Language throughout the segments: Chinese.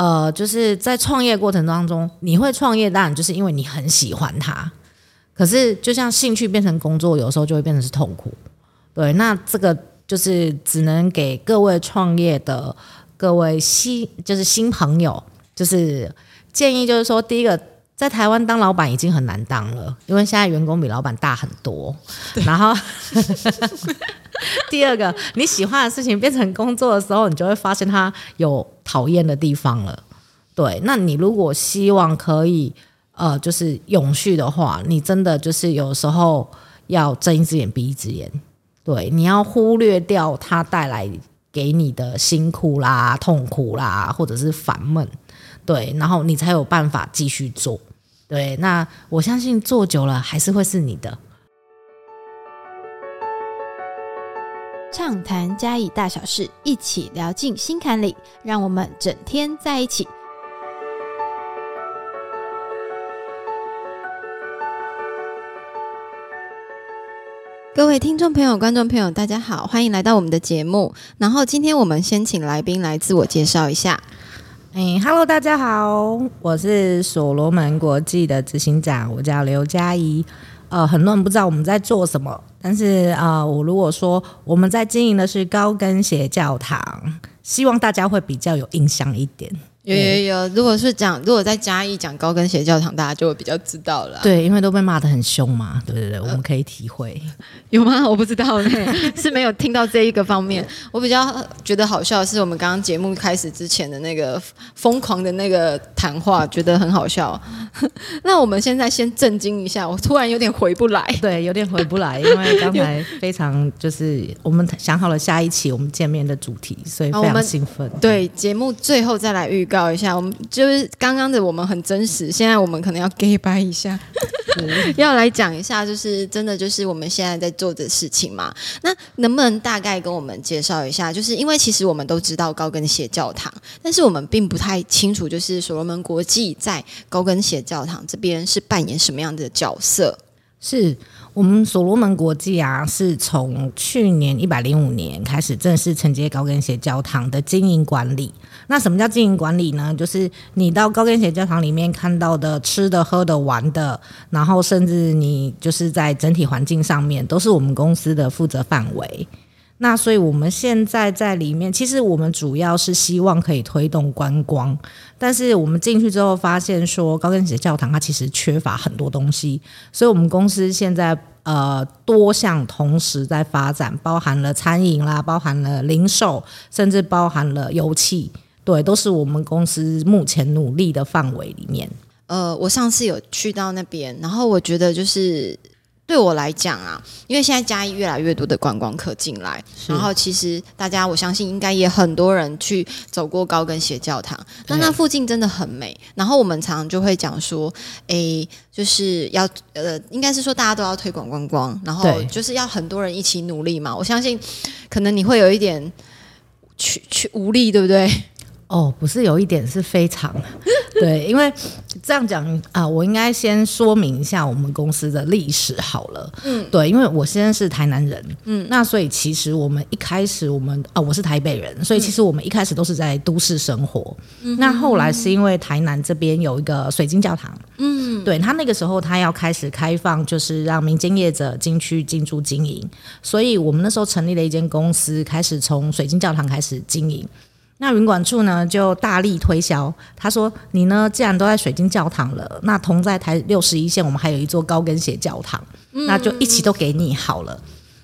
呃，就是在创业过程当中，你会创业，当然就是因为你很喜欢它。可是，就像兴趣变成工作，有时候就会变成是痛苦。对，那这个就是只能给各位创业的各位新，就是新朋友，就是建议，就是说，第一个，在台湾当老板已经很难当了，因为现在员工比老板大很多。然后，第二个，你喜欢的事情变成工作的时候，你就会发现它有讨厌的地方了。对，那你如果希望可以。呃，就是永续的话，你真的就是有时候要睁一只眼闭一只眼，对，你要忽略掉它带来给你的辛苦啦、痛苦啦，或者是烦闷，对，然后你才有办法继续做，对，那我相信做久了还是会是你的。畅谈嘉义大小事，一起聊进心坎里，让我们整天在一起。各位听众朋友、观众朋友，大家好，欢迎来到我们的节目。然后今天我们先请来宾来自我介绍一下。哎，Hello，大家好，我是所罗门国际的执行长，我叫刘佳怡。呃，很多人不知道我们在做什么，但是啊，我如果说我们在经营的是高跟鞋教堂，希望大家会比较有印象一点。有有有，如果是讲，如果在嘉义讲高跟鞋教堂，大家就会比较知道了。对，因为都被骂的很凶嘛。对对对，我们可以体会。有吗？我不知道呢，是没有听到这一个方面。我比较觉得好笑的是，我们刚刚节目开始之前的那个疯狂的那个谈话，觉得很好笑。那我们现在先震惊一下，我突然有点回不来。对，有点回不来，因为刚才非常就是我们想好了下一期我们见面的主题，所以非常兴奋。对，节目最后再来预。告一下，我们就是刚刚的我们很真实，现在我们可能要 gay 掰一下，要来讲一下，就是真的就是我们现在在做的事情嘛。那能不能大概跟我们介绍一下？就是因为其实我们都知道高跟鞋教堂，但是我们并不太清楚，就是所罗门国际在高跟鞋教堂这边是扮演什么样的角色？是。我们所罗门国际啊，是从去年一百零五年开始正式承接高跟鞋教堂的经营管理。那什么叫经营管理呢？就是你到高跟鞋教堂里面看到的吃的、喝的、玩的，然后甚至你就是在整体环境上面，都是我们公司的负责范围。那所以我们现在在里面，其实我们主要是希望可以推动观光，但是我们进去之后发现说，高跟鞋教堂它其实缺乏很多东西，所以我们公司现在呃多项同时在发展，包含了餐饮啦，包含了零售，甚至包含了油气，对，都是我们公司目前努力的范围里面。呃，我上次有去到那边，然后我觉得就是。对我来讲啊，因为现在嘉义越来越多的观光客进来，然后其实大家我相信应该也很多人去走过高跟鞋教堂，那那附近真的很美。然后我们常常就会讲说，诶，就是要呃，应该是说大家都要推广观光，然后就是要很多人一起努力嘛。我相信可能你会有一点去去无力，对不对？哦，不是有一点是非常 对，因为这样讲啊，我应该先说明一下我们公司的历史好了。嗯，对，因为我现在是台南人，嗯，那所以其实我们一开始我们啊，我是台北人，所以其实我们一开始都是在都市生活。嗯，那后来是因为台南这边有一个水晶教堂，嗯，对他那个时候他要开始开放，就是让民间业者进去进驻经营，所以我们那时候成立了一间公司，开始从水晶教堂开始经营。那云管处呢就大力推销，他说：“你呢既然都在水晶教堂了，那同在台六十一线，我们还有一座高跟鞋教堂，那就一起都给你好了。”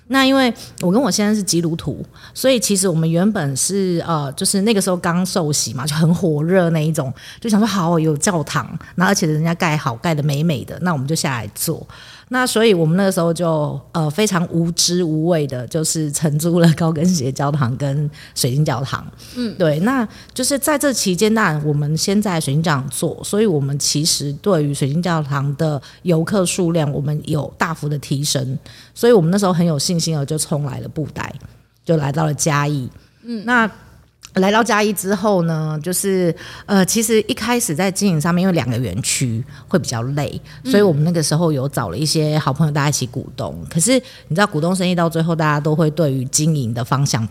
那因为我跟我先生是基督徒，所以其实我们原本是呃，就是那个时候刚受洗嘛，就很火热那一种，就想说好有教堂，那而且人家盖好盖的美美的，那我们就下来做。那所以，我们那个时候就呃非常无知无畏的，就是承租了高跟鞋教堂跟水晶教堂。嗯，对，那就是在这期间，那我们先在水晶教堂做，所以我们其实对于水晶教堂的游客数量，我们有大幅的提升，所以我们那时候很有信心的就冲来了布袋，就来到了嘉义。嗯，那。来到嘉义之后呢，就是呃，其实一开始在经营上面，因为两个园区会比较累，所以我们那个时候有找了一些好朋友大家一起股东。可是你知道，股东生意到最后，大家都会对于经营的方向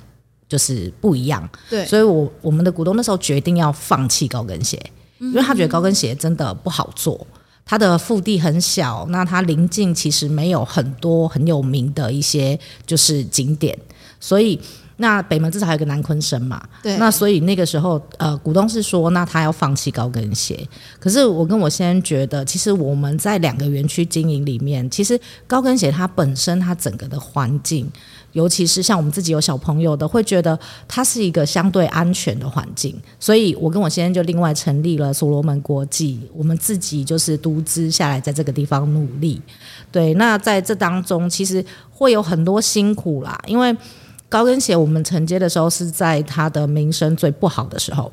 就是不一样。对，所以我我们的股东那时候决定要放弃高跟鞋，因为他觉得高跟鞋真的不好做，它的腹地很小，那它临近其实没有很多很有名的一些就是景点，所以。那北门至少还有个南昆生嘛，对，那所以那个时候，呃，股东是说，那他要放弃高跟鞋。可是我跟我先生觉得，其实我们在两个园区经营里面，其实高跟鞋它本身它整个的环境，尤其是像我们自己有小朋友的，会觉得它是一个相对安全的环境。所以我跟我先生就另外成立了所罗门国际，我们自己就是独资下来在这个地方努力。对，那在这当中，其实会有很多辛苦啦，因为。高跟鞋我们承接的时候是在它的名声最不好的时候，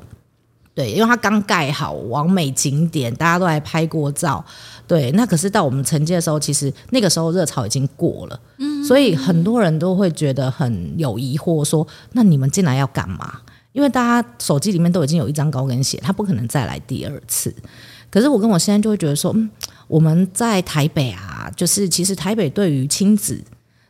对，因为它刚盖好，完美景点，大家都来拍过照，对。那可是到我们承接的时候，其实那个时候热潮已经过了，嗯，所以很多人都会觉得很有疑惑，说那你们进来要干嘛？因为大家手机里面都已经有一张高跟鞋，他不可能再来第二次。可是我跟我现在就会觉得说，嗯，我们在台北啊，就是其实台北对于亲子。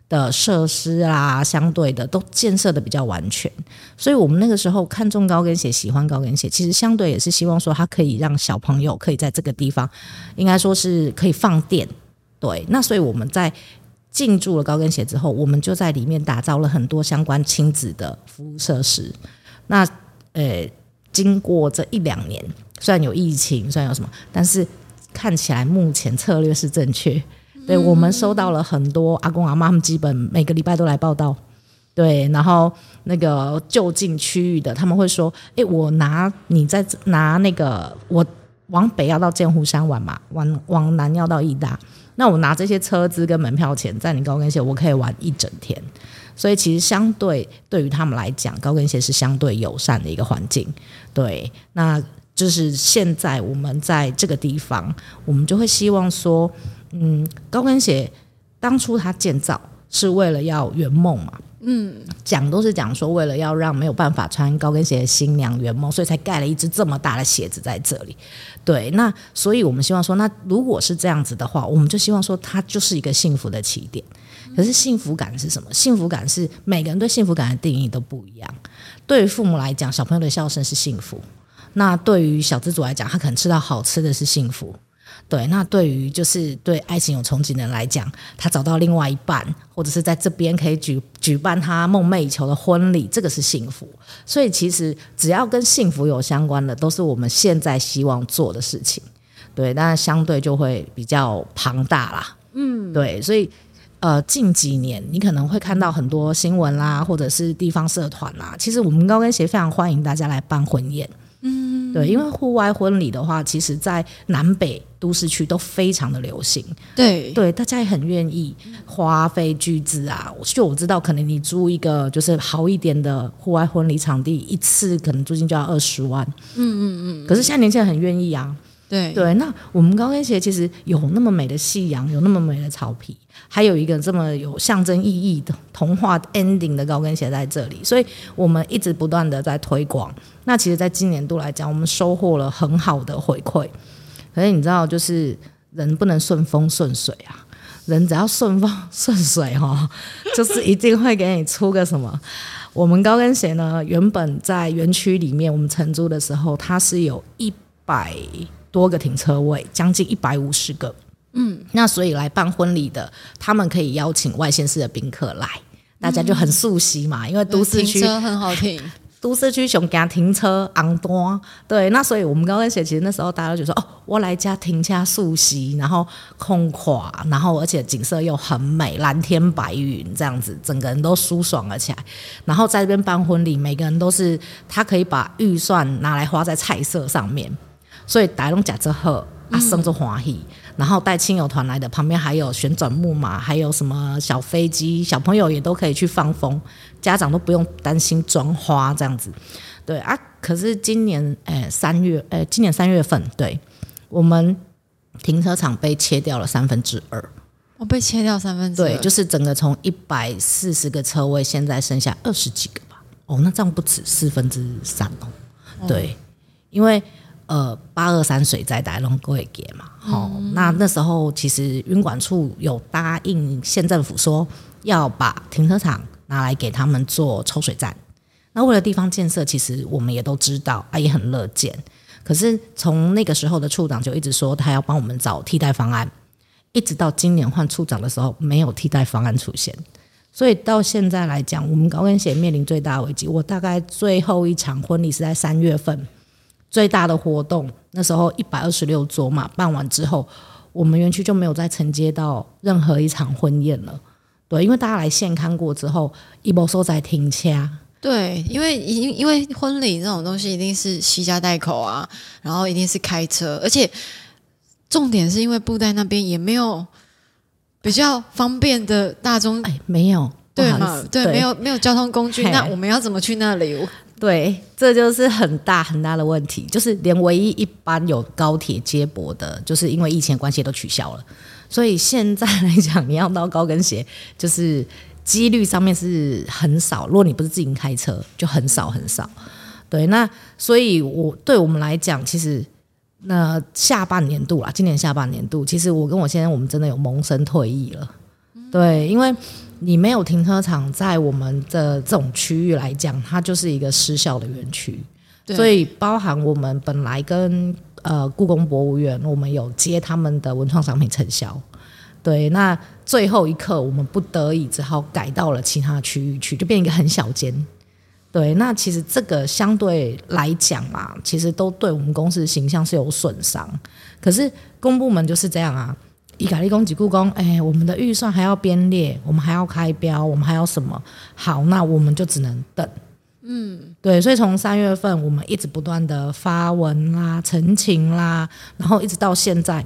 的设施啦，相对的都建设的比较完全，所以我们那个时候看中高跟鞋，喜欢高跟鞋，其实相对也是希望说它可以让小朋友可以在这个地方，应该说是可以放电。对，那所以我们在进驻了高跟鞋之后，我们就在里面打造了很多相关亲子的服务设施。那呃，经过这一两年，虽然有疫情，虽然有什么，但是看起来目前策略是正确。对我们收到了很多阿公阿妈，他们基本每个礼拜都来报道。对，然后那个就近区域的，他们会说：“哎，我拿你在拿那个，我往北要到剑湖山玩嘛，往往南要到义大，那我拿这些车资跟门票钱，在你高跟鞋，我可以玩一整天。所以其实相对对于他们来讲，高跟鞋是相对友善的一个环境。对，那就是现在我们在这个地方，我们就会希望说。嗯，高跟鞋当初它建造是为了要圆梦嘛，嗯，讲都是讲说为了要让没有办法穿高跟鞋的新娘圆梦，所以才盖了一只这么大的鞋子在这里。对，那所以我们希望说，那如果是这样子的话，我们就希望说它就是一个幸福的起点。可是幸福感是什么？幸福感是每个人对幸福感的定义都不一样。对于父母来讲，小朋友的笑声是幸福；那对于小资主来讲，他可能吃到好吃的是幸福。对，那对于就是对爱情有憧憬的人来讲，他找到另外一半，或者是在这边可以举举办他梦寐以求的婚礼，这个是幸福。所以其实只要跟幸福有相关的，都是我们现在希望做的事情。对，那相对就会比较庞大啦。嗯，对，所以呃，近几年你可能会看到很多新闻啦，或者是地方社团啦，其实我们高跟鞋非常欢迎大家来办婚宴。嗯，对，因为户外婚礼的话，其实在南北都市区都非常的流行。对，对，大家也很愿意花费巨资啊。就我知道，可能你租一个就是好一点的户外婚礼场地，一次可能租金就要二十万。嗯嗯嗯。可是现在年轻人很愿意啊。对对，那我们高跟鞋其实有那么美的夕阳，有那么美的草皮，还有一个这么有象征意义的童话 ending 的高跟鞋在这里，所以我们一直不断的在推广。那其实，在今年度来讲，我们收获了很好的回馈。可是你知道，就是人不能顺风顺水啊，人只要顺风顺水哈，就是一定会给你出个什么。我们高跟鞋呢，原本在园区里面，我们承租的时候，它是有一百。多个停车位，将近一百五十个。嗯，那所以来办婚礼的，他们可以邀请外县市的宾客来，大家就很熟悉嘛。因为都市区车很好停，都市区熊家停车昂多，对。那所以我们高跟鞋其实那时候大家就说，哦，我来家停家熟悉，然后空旷，然后而且景色又很美，蓝天白云这样子，整个人都舒爽了起来。然后在这边办婚礼，每个人都是他可以把预算拿来花在菜色上面。所以大龙假之后啊，生着欢喜，然后带亲友团来的，旁边还有旋转木马，还有什么小飞机，小朋友也都可以去放风，家长都不用担心装花这样子。对啊，可是今年诶三月诶，今年三月份，对我们停车场被切掉了三分之二，我被切掉三分之二，对，就是整个从一百四十个车位，现在剩下二十几个吧。哦，那这样不止四分之三哦。对，因为。呃，八二三水灾大龙会给嘛？好，那那时候其实运管处有答应县政府说要把停车场拿来给他们做抽水站，那为了地方建设，其实我们也都知道啊，也很乐见。可是从那个时候的处长就一直说他要帮我们找替代方案，一直到今年换处长的时候，没有替代方案出现。所以到现在来讲，我们高跟鞋面临最大危机。我大概最后一场婚礼是在三月份，最大的活动那时候一百二十六桌嘛，办完之后，我们园区就没有再承接到任何一场婚宴了。对，因为大家来现看过之后，一波收在停掐。对，因为因因为婚礼这种东西一定是惜家带口啊，然后一定是开车，而且重点是因为布袋那边也没有比较方便的大众，哎，没有，对嘛？对，没有没有交通工具，那我们要怎么去那里？对，这就是很大很大的问题，就是连唯一一般有高铁接驳的，就是因为疫情关系都取消了，所以现在来讲，你要到高跟鞋就是。几率上面是很少，如果你不是自己开车，就很少很少。对，那所以，我对我们来讲，其实那下半年度啦，今年下半年度，其实我跟我先生，我们真的有萌生退役了。对，因为你没有停车场，在我们的这种区域来讲，它就是一个失效的园区。所以，包含我们本来跟呃故宫博物院，我们有接他们的文创商品承销。对，那最后一刻，我们不得已只好改到了其他区域去，就变一个很小间。对，那其实这个相对来讲啊，其实都对我们公司的形象是有损伤。可是公部门就是这样啊，以改立公及故宫，哎，我们的预算还要编列，我们还要开标，我们还要什么？好，那我们就只能等。嗯，对，所以从三月份，我们一直不断的发文啦、澄清啦，然后一直到现在。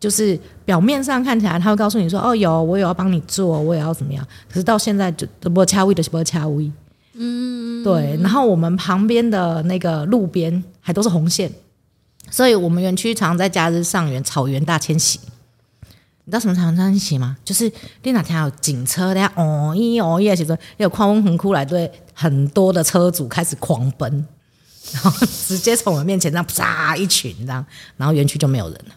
就是表面上看起来，他会告诉你说：“哦，有我有要帮你做，我也要怎么样。”可是到现在就不掐位的不掐位，嗯，对。然后我们旁边的那个路边还都是红线，所以我们园区常在假日上园草原大迁徙。你知道什么草原大迁徙吗？就是你哪天有警车，大家哦一哦耶，其实有狂风横哭来，对很多的车主开始狂奔，然后直接从我们面前这样啪一群这样，然后园区就没有人了。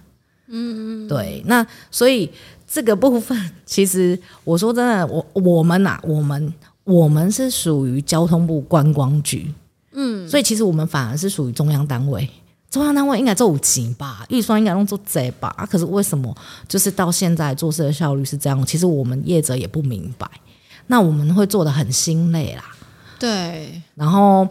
嗯，对，那所以这个部分，其实我说真的，我我们呐，我们我们是属于交通部观光局，嗯，所以其实我们反而是属于中央单位，中央单位应该做五级吧，预算应该用做贼吧，可是为什么就是到现在做事的效率是这样？其实我们业者也不明白，那我们会做的很心累啦，对，然后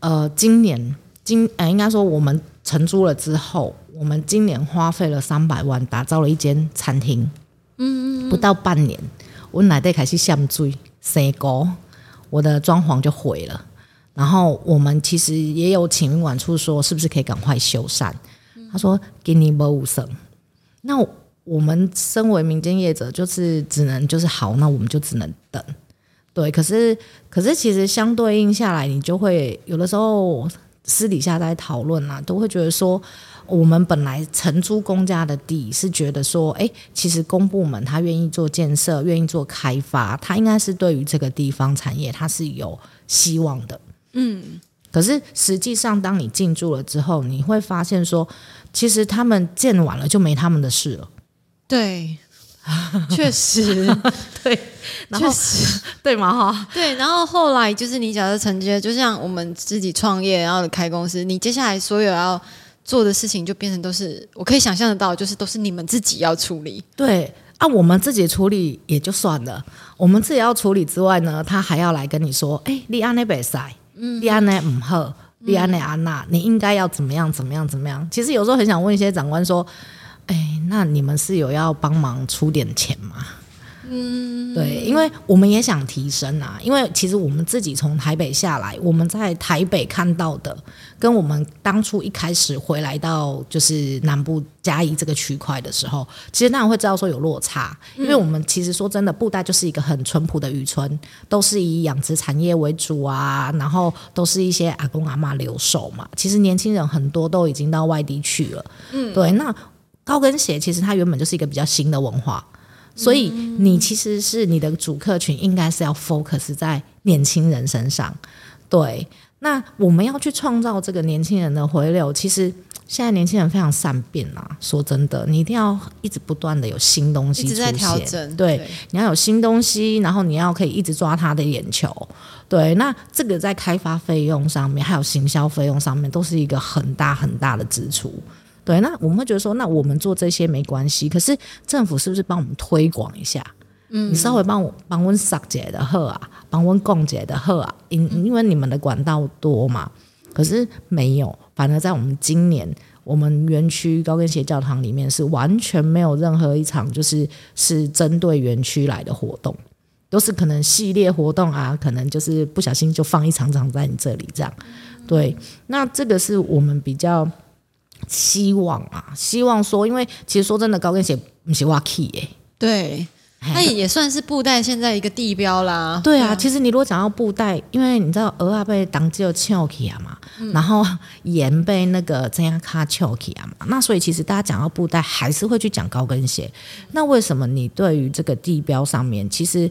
呃，今年今呃，应该说我们承租了之后。我们今年花费了三百万，打造了一间餐厅。嗯嗯，不到半年，我奶奶开始下坠，生高，我的装潢就毁了。然后我们其实也有请管处说，是不是可以赶快修缮？他说给你五升。那我们身为民间业者，就是只能就是好，那我们就只能等。对，可是可是其实相对应下来，你就会有的时候私底下在讨论啊，都会觉得说。我们本来承租公家的地，是觉得说，哎，其实公部门他愿意做建设，愿意做开发，他应该是对于这个地方产业，他是有希望的。嗯，可是实际上，当你进驻了之后，你会发现说，其实他们建完了就没他们的事了。对，确实，对，确实，对吗？哈，对。然后后来就是你假设承接，就像我们自己创业，然后开公司，你接下来所有要。做的事情就变成都是我可以想象得到，就是都是你们自己要处理。对啊，我们自己处理也就算了，我们自己要处理之外呢，他还要来跟你说：“哎，利安那比赛，利安那唔好，利安那安娜，你应该要怎么样怎么样怎么样。”其实有时候很想问一些长官说：“哎，那你们是有要帮忙出点钱吗？”嗯，对，因为我们也想提升啊。因为其实我们自己从台北下来，我们在台北看到的，跟我们当初一开始回来到就是南部嘉义这个区块的时候，其实当然会知道说有落差。因为我们其实说真的，布袋就是一个很淳朴的渔村，都是以养殖产业为主啊，然后都是一些阿公阿妈留守嘛。其实年轻人很多都已经到外地去了。嗯，对。那高跟鞋其实它原本就是一个比较新的文化。所以你其实是你的主客群应该是要 focus 在年轻人身上，对。那我们要去创造这个年轻人的回流，其实现在年轻人非常善变啊。说真的，你一定要一直不断的有新东西一直在，调整，对，你要有新东西，然后你要可以一直抓他的眼球。对，那这个在开发费用上面，还有行销费用上面，都是一个很大很大的支出。对，那我们会觉得说，那我们做这些没关系，可是政府是不是帮我们推广一下？嗯，你稍微帮我帮我撒姐的贺啊，帮我供姐的贺啊，因因为你们的管道多嘛，可是没有，反而在我们今年，我们园区高跟鞋教堂里面是完全没有任何一场就是是针对园区来的活动，都是可能系列活动啊，可能就是不小心就放一场场在你这里这样，对，那这个是我们比较希望啊，希望说，因为其实说真的，高跟鞋不是挖 key 哎、对，它也也算是布袋现在一个地标啦。对啊，其实你如果讲到布袋，因为你知道鹅啊被当就翘起啊嘛，然后盐被那个这样卡翘起啊嘛，那所以其实大家讲到布袋，还是会去讲高跟鞋。那为什么你对于这个地标上面，其实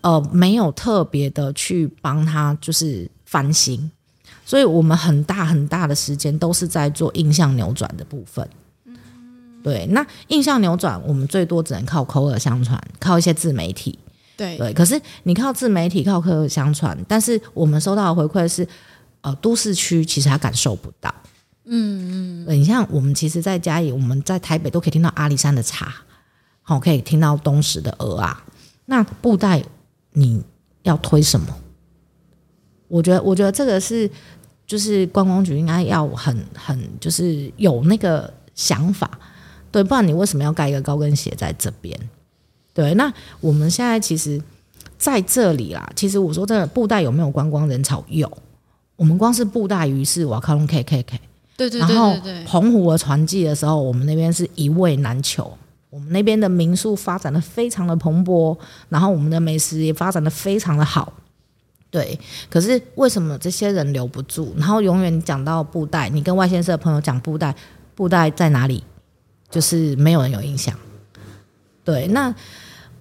呃没有特别的去帮他就是翻新？所以我们很大很大的时间都是在做印象扭转的部分。对，那印象扭转，我们最多只能靠口耳相传，靠一些自媒体。对对，可是你靠自媒体、靠口耳相传，但是我们收到的回馈是，呃，都市区其实他感受不到。嗯嗯，你像我们其实，在家里，我们在台北都可以听到阿里山的茶，好、可以听到东石的鹅啊。那布袋你要推什么？我觉得，我觉得这个是，就是观光局应该要很很就是有那个想法，对，不然你为什么要盖一个高跟鞋在这边？对，那我们现在其实在这里啦。其实我说真的，布袋有没有观光人潮？有。我们光是布袋鱼是我要靠拢 K K K，对对对然后对对，澎湖的船季的时候，我们那边是一位难求。我们那边的民宿发展的非常的蓬勃，然后我们的美食也发展的非常的好。对，可是为什么这些人留不住？然后永远讲到布袋，你跟外县市的朋友讲布袋，布袋在哪里？就是没有人有印象。对，那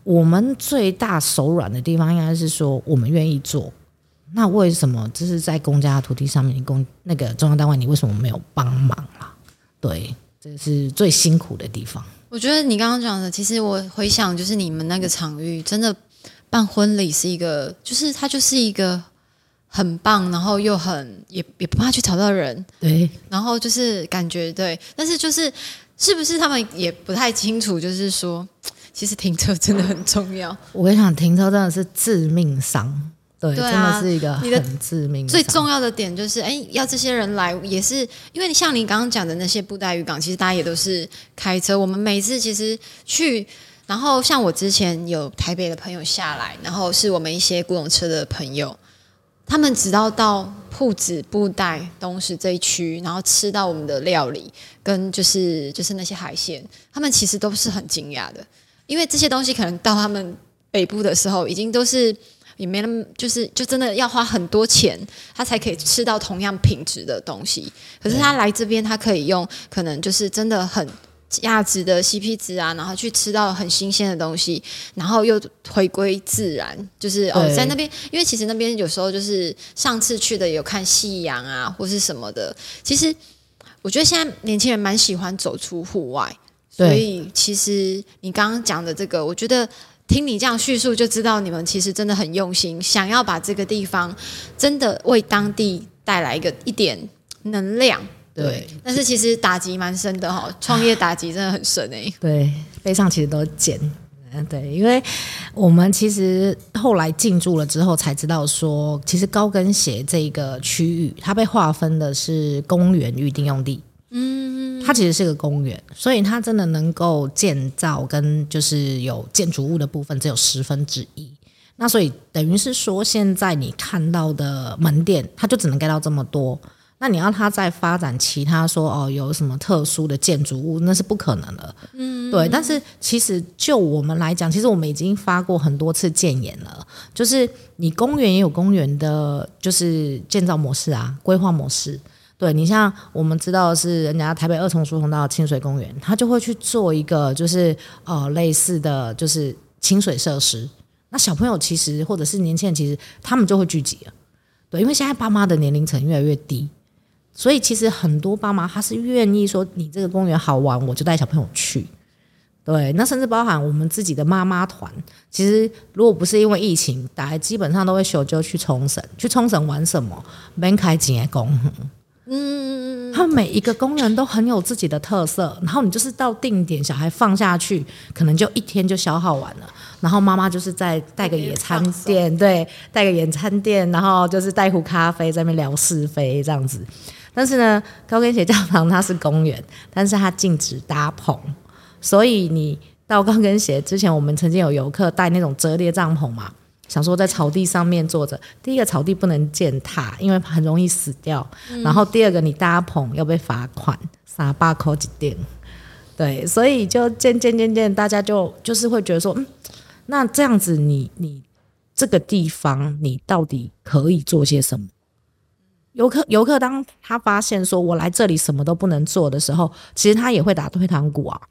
我们最大手软的地方应该是说，我们愿意做。那为什么这是在公家的土地上面，公那个中央单位，你为什么没有帮忙啊？对，这是最辛苦的地方。我觉得你刚刚讲的，其实我回想，就是你们那个场域真的办婚礼是一个，就是它就是一个很棒，然后又很也也不怕去吵到人，对，然后就是感觉对，但是就是是不是他们也不太清楚，就是说，其实停车真的很重要。我跟你讲，停车真的是致命伤。对，对啊真的是一个很致命伤。最重要的点就是，哎，要这些人来，也是因为你像你刚刚讲的那些布袋渔港，其实大家也都是开车。我们每次其实去，然后像我之前有台北的朋友下来，然后是我们一些古董车的朋友，他们只要到铺子、布袋、东石这一区，然后吃到我们的料理跟就是就是那些海鲜，他们其实都是很惊讶的，因为这些东西可能到他们北部的时候，已经都是也没那么，就是就真的要花很多钱，他才可以吃到同样品质的东西。可是他来这边，他可以用可能就是真的很价值的 CP 值啊，然后去吃到很新鲜的东西，然后又回归自然，就是哦，在那边，因为其实那边有时候就是上次去的有看夕阳啊，或是什么的。其实我觉得现在年轻人蛮喜欢走出户外，所以其实你刚刚讲的这个，我觉得听你这样叙述就知道你们其实真的很用心，想要把这个地方真的为当地带来一个一点能量。对但是其实打击蛮深的哈，创业打击真的很深哎、对，背上其实都减。嗯，对，因为我们其实后来进驻了之后才知道说，其实高跟鞋这个区域，它被划分的是公园预定用地。嗯，它其实是个公园，所以它真的能够建造跟就是有建筑物的部分只有十分之一。那所以等于是说，现在你看到的门店，它就只能盖到这么多。那你要它再发展其他说哦有什么特殊的建筑物，那是不可能的。嗯，对。但是其实就我们来讲，其实我们已经发过很多次建言了，就是你公园也有公园的，就是建造模式啊，规划模式。对你像我们知道的是，人家台北二重疏洪道清水公园，他就会去做一个就是呃类似的就是清水设施。那小朋友其实或者是年轻人，其实他们就会聚集了。对，因为现在爸妈的年龄层越来越低，所以其实很多爸妈他是愿意说，你这个公园好玩，我就带小朋友去。对，那甚至包含我们自己的妈妈团，其实如果不是因为疫情，大家基本上都会休就去冲绳。去冲绳玩什么？门开景公，嗯，他们每一个公园都很有自己的特色。然后你就是到定点，小孩放下去，可能就一天就消耗完了。然后妈妈就是在带个野餐垫，对，带个野餐垫，然后就是带壶咖啡在那边聊是非这样子。但是呢，高跟鞋教堂它是公园，但是它禁止搭棚。所以你到高跟鞋之前，我们曾经有游客带那种折叠帐篷嘛，想说在草地上面坐着。第一个草地不能践踏，因为很容易死掉。然后第二个你搭棚要被罚款，三八扣几点？对，所以就渐渐渐渐，大家就就是会觉得说，嗯，那这样子你你这个地方你到底可以做些什么？游客游客当他发现说我来这里什么都不能做的时候，其实他也会打退堂鼓啊。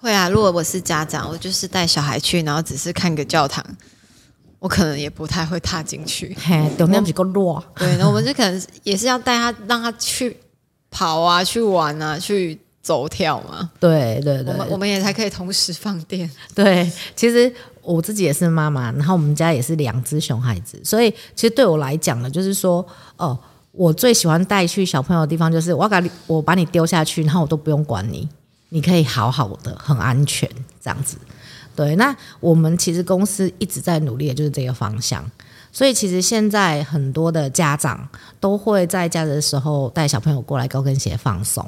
会啊，如果我是家长，我就是带小孩去，然后只是看个教堂，我可能也不太会踏进去。嘿，有那几个弱。对，那我们就可能也是要带他，让他去跑啊，去玩啊，去走跳嘛。对对对，我们我们也才可以同时放电。对，其实我自己也是妈妈，然后我们家也是两只熊孩子，所以其实对我来讲呢，就是说，哦，我最喜欢带去小朋友的地方，就是我把你我把你丢下去，然后我都不用管你。你可以好好的，很安全这样子，对。那我们其实公司一直在努力的就是这个方向，所以其实现在很多的家长都会在家的时候带小朋友过来高跟鞋放松，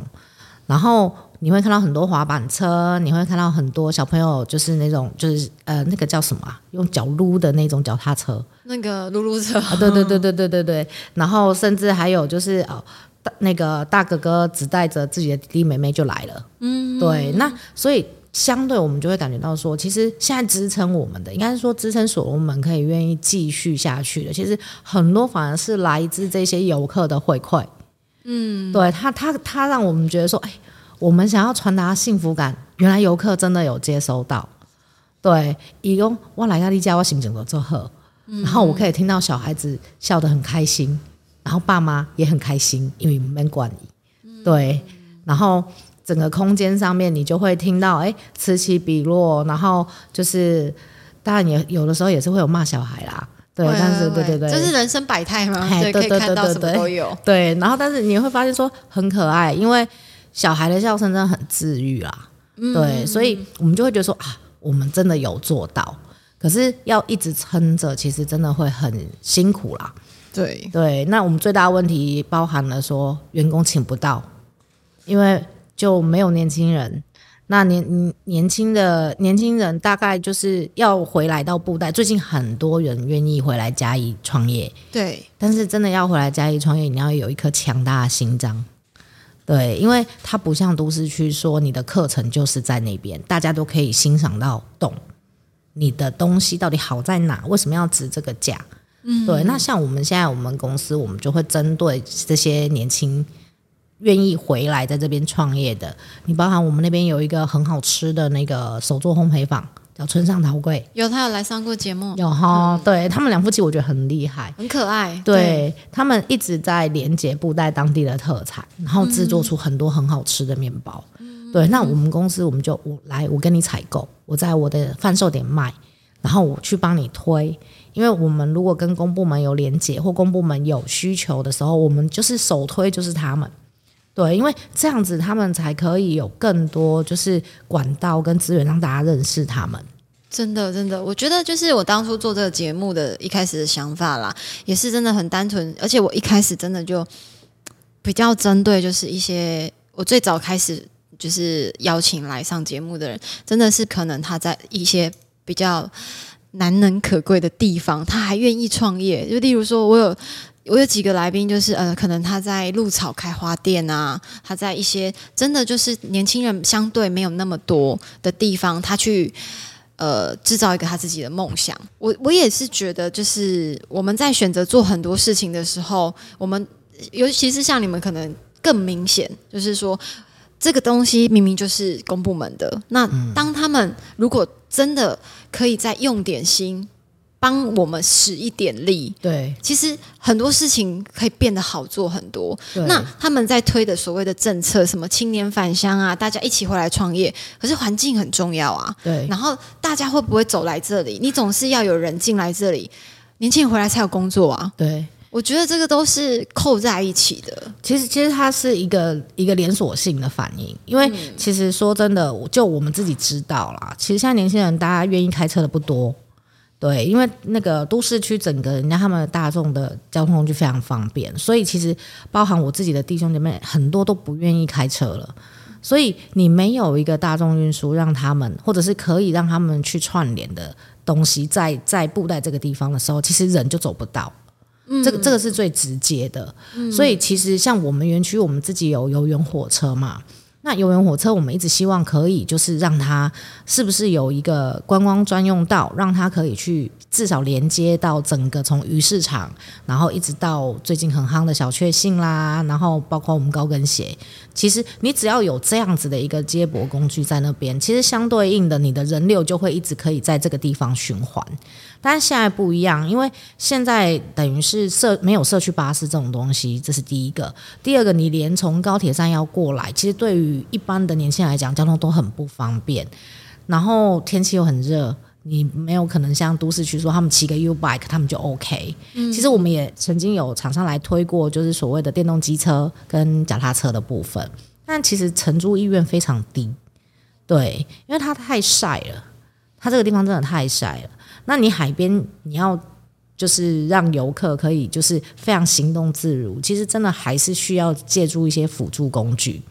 然后你会看到很多滑板车，你会看到很多小朋友就是那种就是呃那个叫什么啊，用脚撸的那种脚踏车，那个撸撸车，对对对对对对对，然后甚至还有就是哦。那个大哥哥只带着自己的弟弟妹妹就来了，嗯，对，那所以相对我们就会感觉到说，其实现在支撑我们的，应该是说支撑所罗门可以愿意继续下去的，其实很多反而是来自这些游客的回馈，嗯，对他他他让我们觉得说，哎，我们想要传达幸福感，原来游客真的有接收到，对，一共我来到你家，我心情都做好，然后我可以听到小孩子笑得很开心。然后爸妈也很开心，因为没管你，对。然后整个空间上面，你就会听到哎此起彼落，然后就是当然也有的时候也是会有骂小孩啦，对。但是对对对，这是人生百态吗？对，可以看到什么都有。对，然后但是你会发现说很可爱，因为小孩的笑声真的很治愈啦。对，所以我们就会觉得说啊，我们真的有做到，可是要一直撑着，其实真的会很辛苦啦。对对，那我们最大的问题包含了说员工请不到，因为就没有年轻人。那年年轻的年轻人大概就是要回来到布袋，最近很多人愿意回来嘉义创业。对，但是真的要回来嘉义创业，你要有一颗强大的心脏。对，因为它不像都市区，说你的课程就是在那边，大家都可以欣赏到懂你的东西到底好在哪，为什么要值这个价。嗯，对，那像我们现在我们公司，我们就会针对这些年轻愿意回来在这边创业的，你包含我们那边有一个很好吃的那个手作烘焙坊，叫村上陶贵，有他有来上过节目，有哈，对他们两夫妻我觉得很厉害，很可爱，对他们一直在连接布袋当地的特产，然后制作出很多很好吃的面包，对，那我们公司我们就我来我跟你采购，我在我的贩售点卖，然后我去帮你推。因为我们如果跟公部门有连接或公部门有需求的时候，我们就是首推就是他们，对，因为这样子他们才可以有更多就是管道跟资源让大家认识他们。真的，真的，我觉得就是我当初做这个节目的一开始的想法啦，也是真的很单纯，而且我一开始真的就比较针对就是一些我最早开始就是邀请来上节目的人，真的是可能他在一些比较。难能可贵的地方，他还愿意创业。就例如说，我有我有几个来宾，就是呃，可能他在鹿草开花店啊，他在一些真的就是年轻人相对没有那么多的地方，他去呃制造一个他自己的梦想。我我也是觉得，就是我们在选择做很多事情的时候，我们尤其是像你们可能更明显，就是说这个东西明明就是公部门的，那当他们如果真的可以再用点心，帮我们使一点力，对，其实很多事情可以变得好做很多。那他们在推的所谓的政策，什么青年返乡啊，大家一起回来创业，可是环境很重要啊。对，然后大家会不会走来这里？你总是要有人进来这里，年轻人回来才有工作啊。对。我觉得这个都是扣在一起的。其实，其实它是一个一个连锁性的反应，因为其实说真的，就我们自己知道啦，其实现在年轻人大家愿意开车的不多，对，因为那个都市区整个人家他们大众的交通工具非常方便，所以其实包含我自己的弟兄姐妹很多都不愿意开车了。所以你没有一个大众运输让他们，或者是可以让他们去串联的东西，在在布袋这个地方的时候，其实人就走不到。这个这个是最直接的，所以其实像我们园区，我们自己有游园火车嘛。那游园火车，我们一直希望可以就是让它是不是有一个观光专用道，让它可以去至少连接到整个从鱼市场，然后一直到最近很夯的小确幸啦，然后包括我们高跟鞋。其实你只要有这样子的一个接驳工具在那边，其实相对应的你的人流就会一直可以在这个地方循环。但是现在不一样，因为现在等于是社没有社区巴士这种东西，这是第一个。第二个，你连从高铁站要过来，其实对于一般的年轻人来讲，交通都很不方便。然后天气又很热，你没有可能像都市区说他们骑个 U bike 他们就 OK。其实我们也曾经有厂商来推过，就是所谓的电动机车跟脚踏车的部分，但其实承租意愿非常低。对，因为它太晒了，它这个地方真的太晒了。那你海边你要就是让游客可以就是非常行动自如，其实真的还是需要借助一些辅助工具。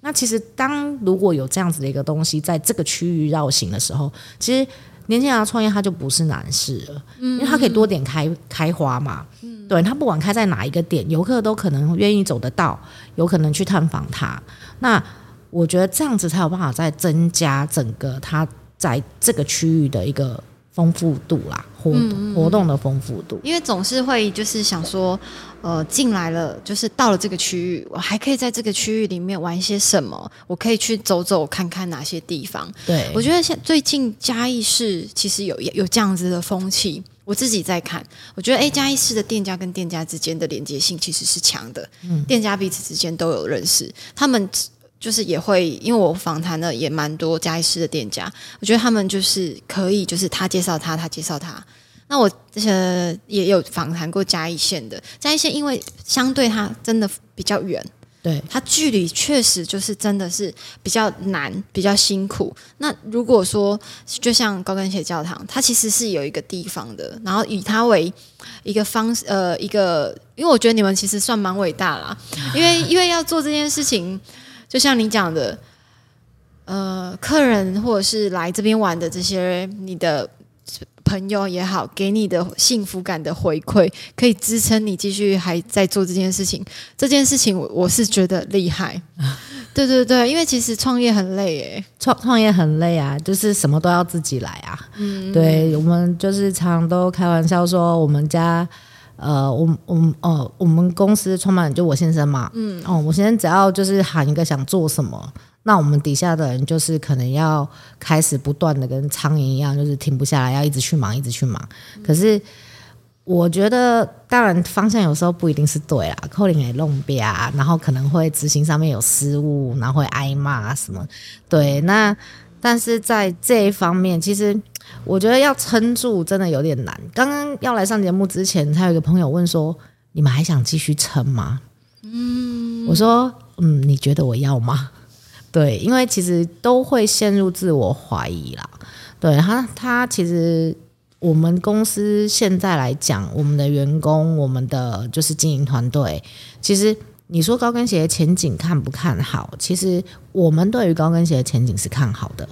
那其实当如果有这样子的一个东西在这个区域绕行的时候，其实年轻人要创业他就不是难事了，因为他可以多点开开花嘛。对他不管开在哪一个点，游客都可能愿意走得到，有可能去探访他。那我觉得这样子才有办法再增加整个他在这个区域的一个。丰富度啦，活活动的丰富度，因为总是会就是想说，呃，进来了，就是到了这个区域，我还可以在这个区域里面玩一些什么？我可以去走走看看哪些地方？对我觉得现最近嘉义市其实有有这样子的风气，我自己在看，我觉得 A，嘉义市的店家跟店家之间的连接性其实是强的，嗯，店家彼此之间都有认识，他们。就是也会，因为我访谈的也蛮多嘉义市的店家，我觉得他们就是可以，就是他介绍他，他介绍他。那我这些也有访谈过嘉义县的，嘉义县因为相对它真的比较远，对它距离确实就是真的是比较难，比较辛苦。那如果说就像高跟鞋教堂，它其实是有一个地方的，然后以它为一个方呃一个，因为我觉得你们其实算蛮伟大啦，因为因为要做这件事情。就像你讲的，呃，客人或者是来这边玩的这些你的朋友也好，给你的幸福感的回馈，可以支撑你继续还在做这件事情。这件事情我我是觉得厉害，对对对，因为其实创业很累诶，创创业很累啊，就是什么都要自己来啊。嗯，对我们就是常常都开玩笑说，我们家。呃，我我们哦，我们公司创办人就我先生嘛，嗯，哦，我先生只要就是喊一个想做什么，那我们底下的人就是可能要开始不断的跟苍蝇一样，就是停不下来，要一直去忙，一直去忙。可是我觉得，当然方向有时候不一定是对啦，扣零也弄瘪啊，然后可能会执行上面有失误，然后会挨骂什么。对，那但是在这一方面，其实。我觉得要撑住真的有点难。刚刚要来上节目之前，他有一个朋友问说：“你们还想继续撑吗？”嗯，我说：“嗯，你觉得我要吗？” 对，因为其实都会陷入自我怀疑啦。对他，他其实我们公司现在来讲，我们的员工，我们的就是经营团队，其实你说高跟鞋前景看不看好？其实我们对于高跟鞋的前景是看好的。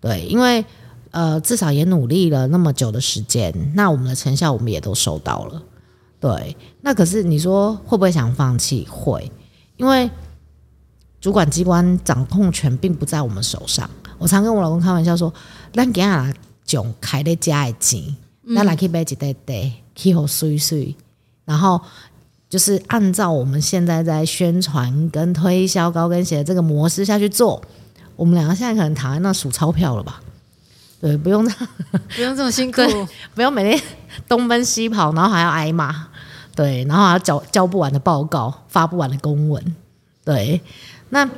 对，因为。呃，至少也努力了那么久的时间，那我们的成效我们也都收到了。对，那可是你说会不会想放弃？会，因为主管机关掌控权并不在我们手上。我常跟我老公开玩笑说：“咱给阿囧开的家的钱，咱来去买一袋袋，去好碎碎。”然后就是按照我们现在在宣传跟推销高跟鞋这个模式下去做，我们两个现在可能躺在那数钞票了吧？对，不用不用这么辛苦，不用每天东奔西跑，然后还要挨骂，对，然后还要交交不完的报告，发不完的公文，对，那。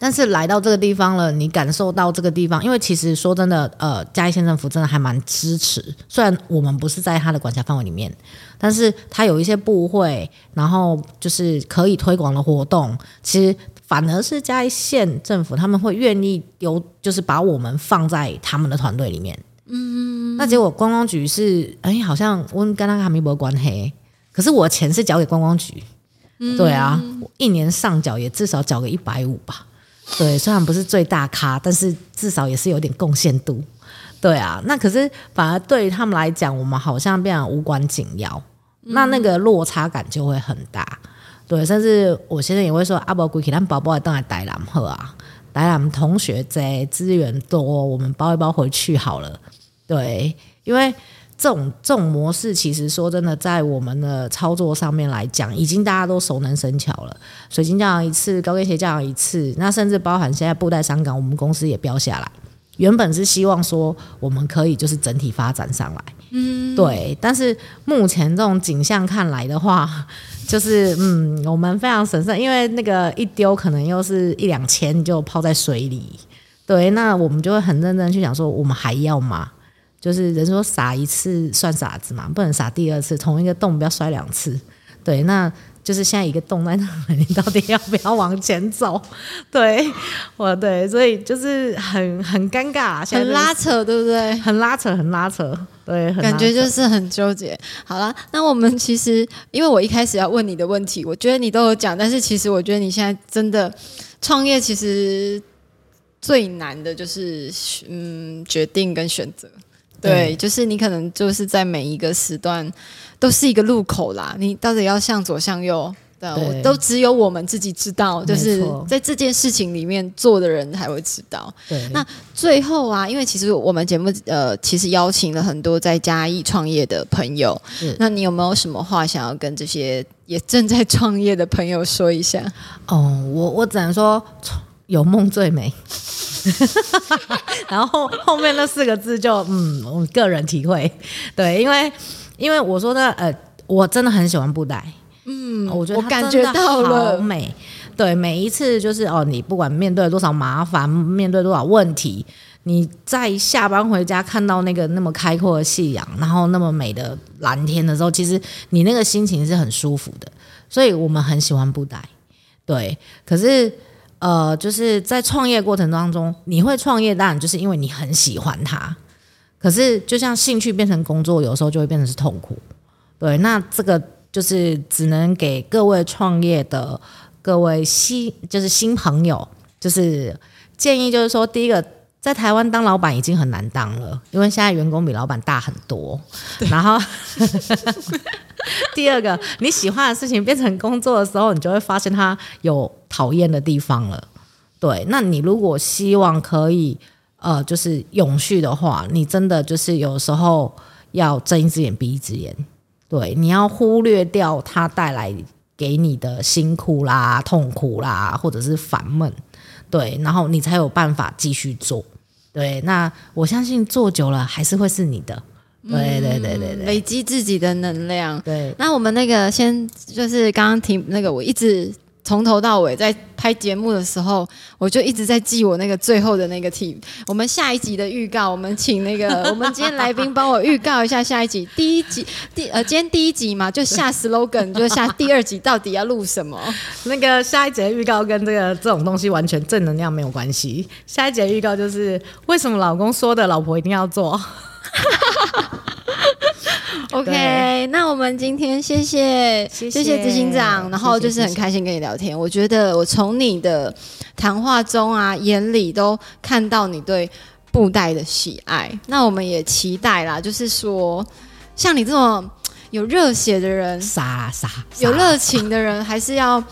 但是来到这个地方了，你感受到这个地方，因为其实说真的，呃，嘉义县政府真的还蛮支持。虽然我们不是在他的管辖范围里面，但是他有一些部会，然后就是可以推广的活动，其实反而是嘉义县政府他们会愿意丢，就是把我们放在他们的团队里面。嗯，那结果观光局是，哎，好像我跟他还没博关黑，可是我钱是交给观光局。对啊，一年上缴也至少缴个一百五吧。对，虽然不是最大咖，但是至少也是有点贡献度。对啊，那可是反而对于他们来讲，我们好像变得无关紧要，那那个落差感就会很大。对，甚至我现在也会说，阿伯贵起，咱宝宝当来带蓝喝啊，带蓝同学在资源多，我们包一包回去好了。对，因为。这种这种模式，其实说真的，在我们的操作上面来讲，已经大家都熟能生巧了。水晶教养一次，高跟鞋教养一次，那甚至包含现在布袋香港，我们公司也标下来。原本是希望说，我们可以就是整体发展上来，嗯，对。但是目前这种景象看来的话，就是嗯，我们非常审慎，因为那个一丢可能又是一两千就泡在水里，对。那我们就会很认真去想说，我们还要吗？就是人说傻一次算傻子嘛，不能傻第二次，同一个洞不要摔两次。对，那就是现在一个洞在那里，你到底要不要往前走？对，我对，所以就是很很尴尬，很拉扯，对不对？很拉扯，很拉扯，对，感觉就是很纠结。好了，那我们其实，因为我一开始要问你的问题，我觉得你都有讲，但是其实我觉得你现在真的创业，其实最难的就是嗯，决定跟选择。对，就是你可能就是在每一个时段都是一个路口啦，你到底要向左向右，对，都只有我们自己知道，就是在这件事情里面做的人才会知道。对，那最后啊，因为其实我们节目呃，其实邀请了很多在嘉义创业的朋友，那你有没有什么话想要跟这些也正在创业的朋友说一下？哦，我我只能说，有梦最美。然后后面那四个字就嗯，我个人体会，对，因为因为我说的呃，我真的很喜欢布袋，嗯，我觉得感觉到了。美，对，每一次就是哦，你不管面对多少麻烦，面对多少问题，你在下班回家看到那个那么开阔的夕阳，然后那么美的蓝天的时候，其实你那个心情是很舒服的，所以我们很喜欢布袋，对，可是。呃，就是在创业过程当中，你会创业，当然就是因为你很喜欢它。可是，就像兴趣变成工作，有时候就会变成是痛苦。对，那这个就是只能给各位创业的各位新，就是新朋友，就是建议，就是说，第一个。在台湾当老板已经很难当了，因为现在员工比老板大很多。然后 第二个，你喜欢的事情变成工作的时候，你就会发现它有讨厌的地方了。对，那你如果希望可以呃，就是永续的话，你真的就是有时候要睁一只眼闭一只眼。对，你要忽略掉它带来给你的辛苦啦、痛苦啦，或者是烦闷。对，然后你才有办法继续做。对，那我相信做久了还是会是你的。对对对对对，累积自己的能量。对，那我们那个先就是刚刚提那个，我一直。从头到尾在拍节目的时候，我就一直在记我那个最后的那个题。我们下一集的预告，我们请那个 我们今天来宾帮我预告一下下一集。第一集第呃，今天第一集嘛，就下 slogan，就下第二集到底要录什么？那个下一集的预告跟这个这种东西完全正能量没有关系。下一集的预告就是为什么老公说的老婆一定要做。OK，那我们今天谢谢谢谢执行长，然后就是很开心跟你聊天。我觉得我从你的谈话中啊，眼里都看到你对布袋的喜爱。那我们也期待啦，就是说像你这种有热血的人，傻傻有热情的人，还是要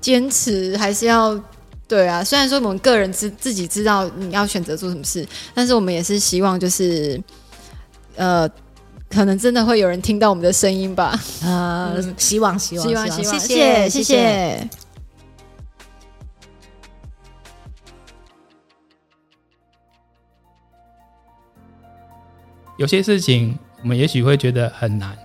坚持，还是要对啊。虽然说我们个人自自己知道你要选择做什么事，但是我们也是希望就是呃。可能真的会有人听到我们的声音吧？呃，希望，希望，希望，希望，谢谢，谢谢。有些事情我们也许会觉得很难，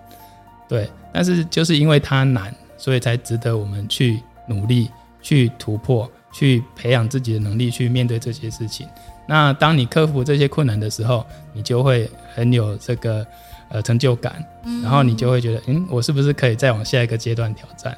对，但是就是因为它难，所以才值得我们去努力、去突破、去培养自己的能力，去面对这些事情。那当你克服这些困难的时候，你就会很有这个呃成就感，然后你就会觉得，嗯，我是不是可以再往下一个阶段挑战？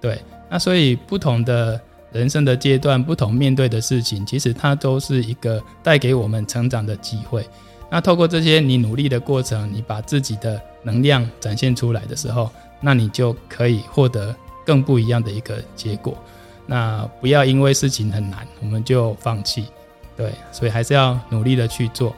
对，那所以不同的人生的阶段，不同面对的事情，其实它都是一个带给我们成长的机会。那透过这些你努力的过程，你把自己的能量展现出来的时候，那你就可以获得更不一样的一个结果。那不要因为事情很难，我们就放弃。对，所以还是要努力的去做，